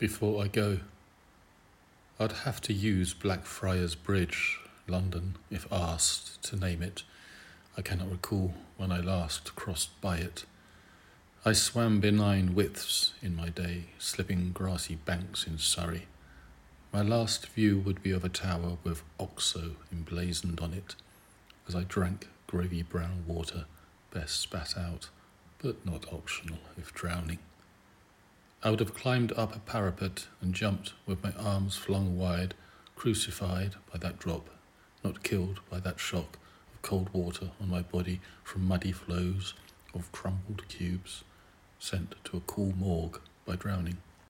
Before I go, I'd have to use Blackfriars Bridge, London, if asked to name it. I cannot recall when I last crossed by it. I swam benign widths in my day, slipping grassy banks in Surrey. My last view would be of a tower with OXO emblazoned on it, as I drank gravy brown water, best spat out, but not optional if drowning. I would have climbed up a parapet and jumped with my arms flung wide, crucified by that drop, not killed by that shock of cold water on my body from muddy flows of crumbled cubes, sent to a cool morgue by drowning.